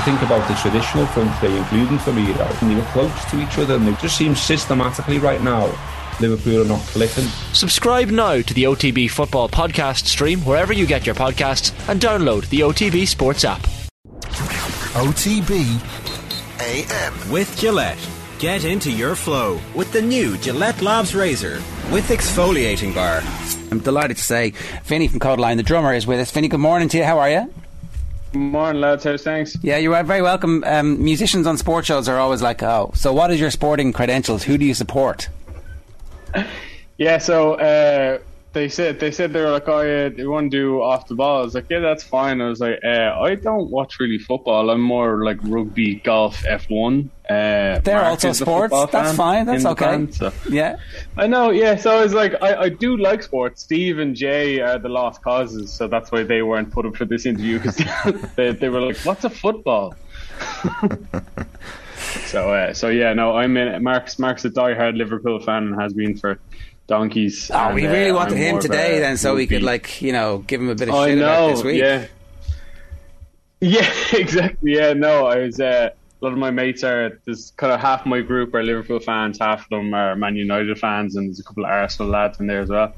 you think about the traditional front three, including Firmino, and they were close to each other, and it just seems systematically right now Liverpool are not clicking. Subscribe now to the OTB Football Podcast stream wherever you get your podcasts and download the OTB Sports app. OTB AM. With Gillette. Get into your flow with the new Gillette Labs Razor with exfoliating bar. I'm delighted to say Vinny from Kodaline, the drummer, is with us. Vinny, good morning to you. How are you? Morning, lads. How's thanks? Yeah, you are very welcome. Um, musicians on sports shows are always like, oh, so what is your sporting credentials? Who do you support? Yeah, so uh, they said they said they were like, oh yeah, they want to do off the ball. I was like, yeah, that's fine. I was like, uh, I don't watch really football. I'm more like rugby, golf, F1. Uh, They're also sports. That's fine. That's okay. Band, so. Yeah, I know. Yeah, so I was like, I, I do like sports. Steve and Jay are the lost causes, so that's why they weren't put up for this interview because they, they were like, what's a football? so uh, so yeah, no, I'm in. Mark's Mark's a diehard Liverpool fan and has been for donkeys. Oh, and, we really uh, wanted him today, then, so we could like you know give him a bit of I shit know, about this week. Yeah, yeah, exactly. Yeah, no, I was. Uh, a lot of my mates are there's kind of half my group are Liverpool fans, half of them are Man United fans, and there's a couple of Arsenal lads in there as well.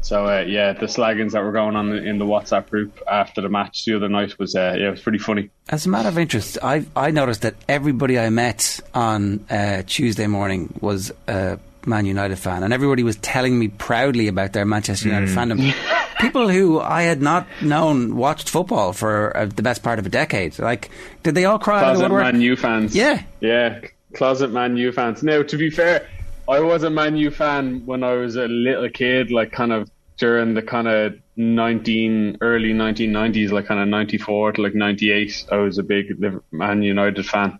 So uh, yeah, the slaggings that were going on in the WhatsApp group after the match the other night was uh, yeah, it was pretty funny. As a matter of interest, I I noticed that everybody I met on uh, Tuesday morning was uh, Man United fan, and everybody was telling me proudly about their Manchester United mm. fandom. People who I had not known watched football for uh, the best part of a decade. Like, did they all cry? Closet Man U fans. Yeah, yeah, closet Man U fans. Now, to be fair, I was a Man U fan when I was a little kid, like kind of during the kind of 19 early 1990s like kind of 94 to like 98 i was a big man united fan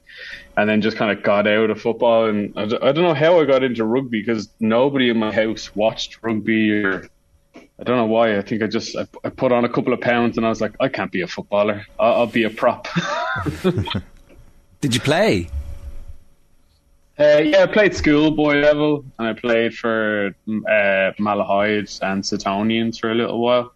and then just kind of got out of football. And I, don't know how I got into rugby because nobody in my house watched rugby or I don't know why. I think I just I, I put on a couple of pounds and I was like, I can't be a footballer. I'll, I'll be a prop. Did you play? Uh, yeah, I played schoolboy level and I played for uh, and Setonians for a little while.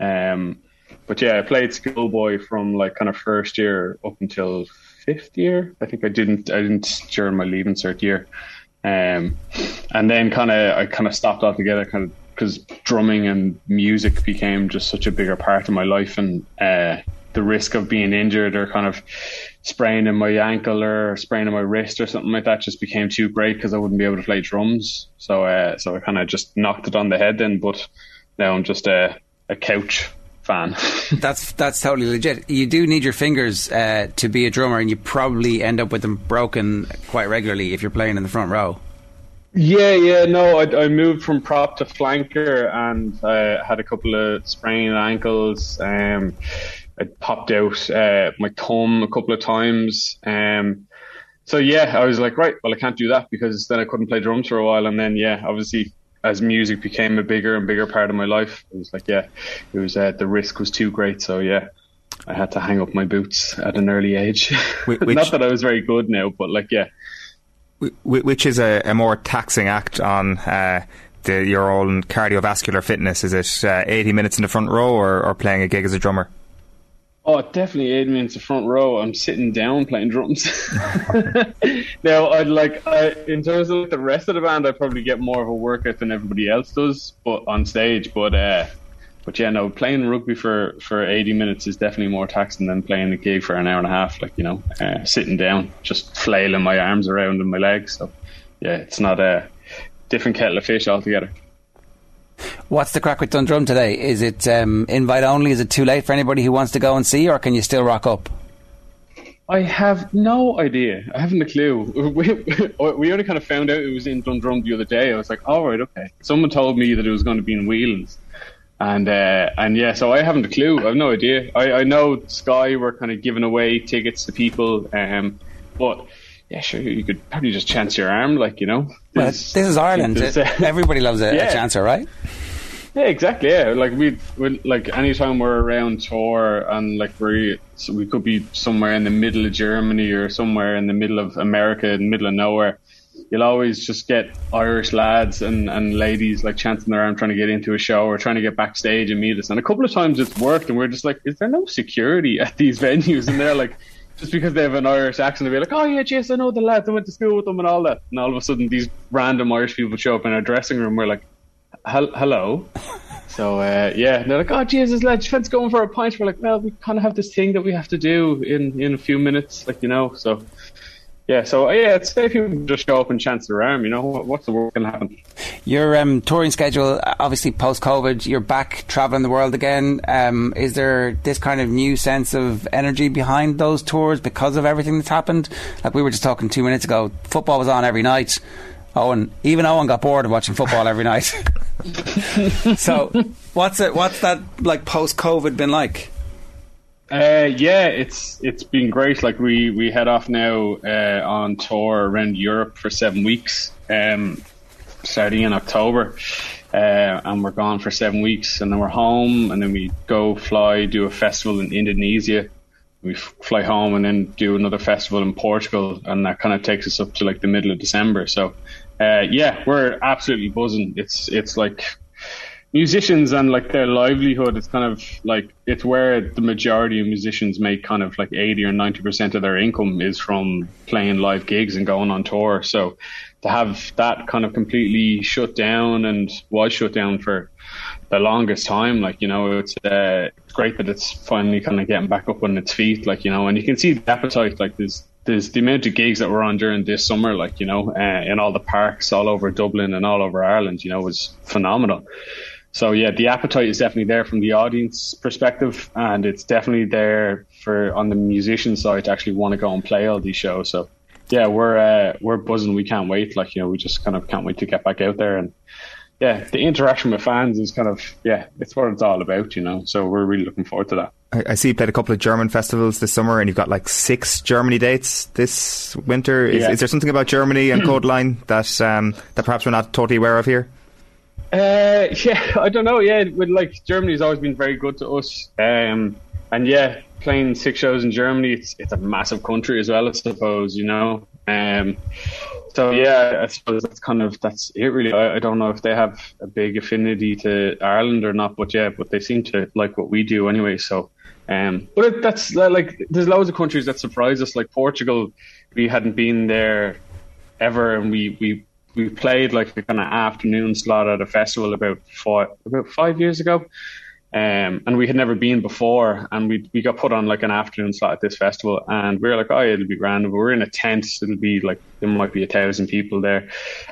Um, but yeah, I played schoolboy from like kind of first year up until fifth year. I think I didn't I didn't during my leaving cert year, um, and then kind of I kind of stopped altogether, kind of because drumming and music became just such a bigger part of my life, and uh, the risk of being injured or kind of spraining my ankle or spraining my wrist or something like that just became too great because I wouldn't be able to play drums. So uh, so I kind of just knocked it on the head then, but now I'm just a, a couch fan. that's that's totally legit. You do need your fingers uh, to be a drummer, and you probably end up with them broken quite regularly if you're playing in the front row. Yeah, yeah, no, I, I moved from prop to flanker, and I uh, had a couple of sprained ankles. Um, I popped out uh, my thumb a couple of times. Um, so yeah, I was like, right, well, I can't do that because then I couldn't play drums for a while, and then yeah, obviously as music became a bigger and bigger part of my life, it was like, yeah, it was uh, the risk was too great. So yeah, I had to hang up my boots at an early age. Which, Not that I was very good now, but like, yeah. Which is a, a more taxing act on uh, the, your own cardiovascular fitness? Is it uh, 80 minutes in the front row or, or playing a gig as a drummer? Oh, definitely eight minutes the front row. I'm sitting down playing drums. now, I'd like, I, in terms of the rest of the band, I probably get more of a workout than everybody else does, but on stage. But, uh, but yeah, no, playing rugby for, for 80 minutes is definitely more taxing than playing a gig for an hour and a half. Like, you know, uh, sitting down, just flailing my arms around and my legs. So, yeah, it's not a different kettle of fish altogether. What's the crack with Dundrum today? Is it um, invite only? Is it too late for anybody who wants to go and see, or can you still rock up? I have no idea. I haven't a clue. We, we only kind of found out it was in Dundrum the other day. I was like, all right, okay. Someone told me that it was going to be in Whelan's. And uh, and yeah, so I haven't a clue. I have no idea. I, I know Sky were kind of giving away tickets to people, um, but yeah, sure, you could probably just chance your arm, like you know. Well, this is Ireland. Everybody loves a, yeah. a chancer, right? Yeah, exactly. Yeah, like we, we like anytime we're around tour and like we so we could be somewhere in the middle of Germany or somewhere in the middle of America, in the middle of nowhere. You'll always just get Irish lads and, and ladies like chanting their arm trying to get into a show or trying to get backstage and meet us. And a couple of times it's worked, and we're just like, is there no security at these venues? And they're like, just because they have an Irish accent, they'll be like, "Oh yeah, Jace, I know the lads. I went to school with them and all that." And all of a sudden, these random Irish people show up in our dressing room. We're like, "Hello." So uh, yeah, and they're like, "Oh Jesus, lads, fancy going for a pint?" We're like, "Well, we kind of have this thing that we have to do in in a few minutes, like you know." So yeah, so uh, yeah, it's safe if you just show up and chance arm. You know, what's the worst can happen? Your um, touring schedule, uh, obviously post COVID, you're back traveling the world again. Um, is there this kind of new sense of energy behind those tours because of everything that's happened? Like we were just talking two minutes ago, football was on every night. Owen, even Owen got bored of watching football every night. so, what's it? What's that like post COVID been like? Uh, yeah, it's it's been great. Like we we head off now uh, on tour around Europe for seven weeks, um, starting in October, uh, and we're gone for seven weeks, and then we're home, and then we go fly do a festival in Indonesia. We fly home and then do another festival in Portugal, and that kind of takes us up to like the middle of December. So, uh, yeah, we're absolutely buzzing. It's it's like musicians and like their livelihood it's kind of like it's where the majority of musicians make kind of like 80 or 90 percent of their income is from playing live gigs and going on tour. So to have that kind of completely shut down and was shut down for the longest time like you know it's uh, great that it's finally kind of getting back up on its feet like you know and you can see the appetite like there's there's the amount of gigs that we're on during this summer like you know uh, in all the parks all over Dublin and all over Ireland you know was phenomenal so yeah, the appetite is definitely there from the audience perspective, and it's definitely there for on the musician side to actually want to go and play all these shows. So yeah, we're uh, we're buzzing. We can't wait. Like you know, we just kind of can't wait to get back out there and yeah, the interaction with fans is kind of yeah, it's what it's all about. You know, so we're really looking forward to that. I, I see you played a couple of German festivals this summer, and you've got like six Germany dates this winter. Is, Yeah. is there something about Germany and Kodaline that um, that perhaps we're not totally aware of here? Uh, yeah, I don't know. Yeah, with like Germany's always been very good to us. Um, and yeah, playing six shows in Germany, it's it's a massive country as well. I suppose you know. Um, so yeah, I suppose that's kind of that's it. Really, I, I don't know if they have a big affinity to Ireland or not, but yeah, but they seem to like what we do anyway. So, um, but it, that's like there's loads of countries that surprise us. Like Portugal, we hadn't been there ever, and we we we played like a kind of afternoon slot at a festival about five about five years ago. Um, and we had never been before, and we we got put on like an afternoon slot at this festival, and we were like, oh, it'll be grand. We're in a tent, so it'll be like there might be a thousand people there,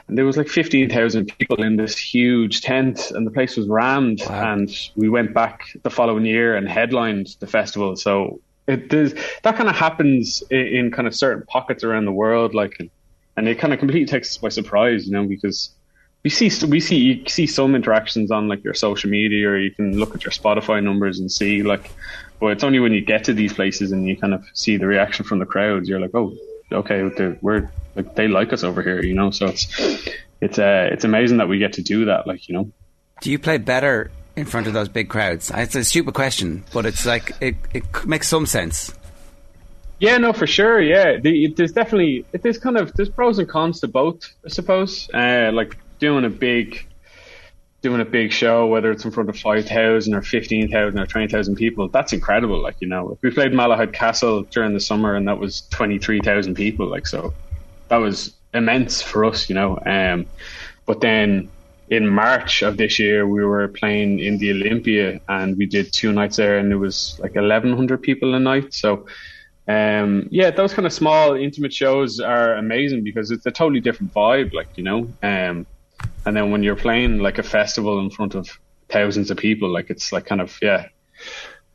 and there was like fifteen thousand people in this huge tent, and the place was rammed. And we went back the following year and headlined the festival. So it does that kind of happens in, in kind of certain pockets around the world, like, and it kind of completely takes us by surprise, you know, because we see we see you see some interactions on like your social media or you can look at your Spotify numbers and see like but it's only when you get to these places and you kind of see the reaction from the crowds you're like oh okay we're like they like us over here you know so it's it's uh it's amazing that we get to do that like you know Do you play better in front of those big crowds? It's a stupid question, but it's like it, it makes some sense. Yeah, no, for sure. Yeah, the, there's definitely it, there's kind of there's pros and cons to both, I suppose. Uh, like doing a big doing a big show, whether it's in front of five thousand or fifteen thousand or twenty thousand people, that's incredible. Like you know, we played Malahide Castle during the summer, and that was twenty three thousand people. Like so, that was immense for us, you know. Um, but then in March of this year, we were playing in the Olympia, and we did two nights there, and it was like eleven hundred people a night. So um, yeah, those kind of small, intimate shows are amazing because it's a totally different vibe, like you know. Um, and then when you're playing like a festival in front of thousands of people, like it's like kind of yeah,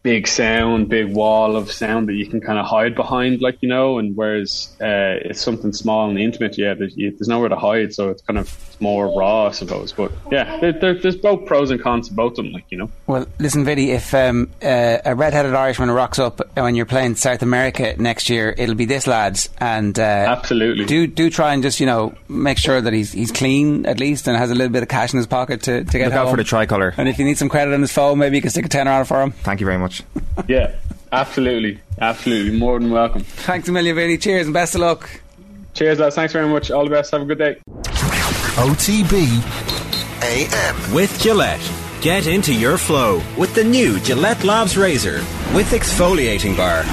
big sound, big wall of sound that you can kind of hide behind, like you know. And whereas uh, it's something small and intimate, yeah, there's, you, there's nowhere to hide, so it's kind of more raw, I suppose. But yeah, there, there, there's both pros and cons to both of them, like you know. Well, listen, Vinny, if um, uh, a red-headed Irishman rocks up when you're playing South America next year, it'll be this lads, and uh, Absolutely. do do try and just you know make sure that he's he's clean at least and has a little bit of cash in his pocket to, to get Look out home. for the tricolour. And if you need some credit on his phone, maybe you can stick a tenner on it for him. Thank you very much. Yeah, absolutely, absolutely, more than welcome. Thanks a million, Vinny. Cheers and best of luck. Cheers, lads. Thanks very much. All the best. Have a good day. OTB AM. With Gillette. Get into your flow with the new Gillette Labs Razor with exfoliating bar.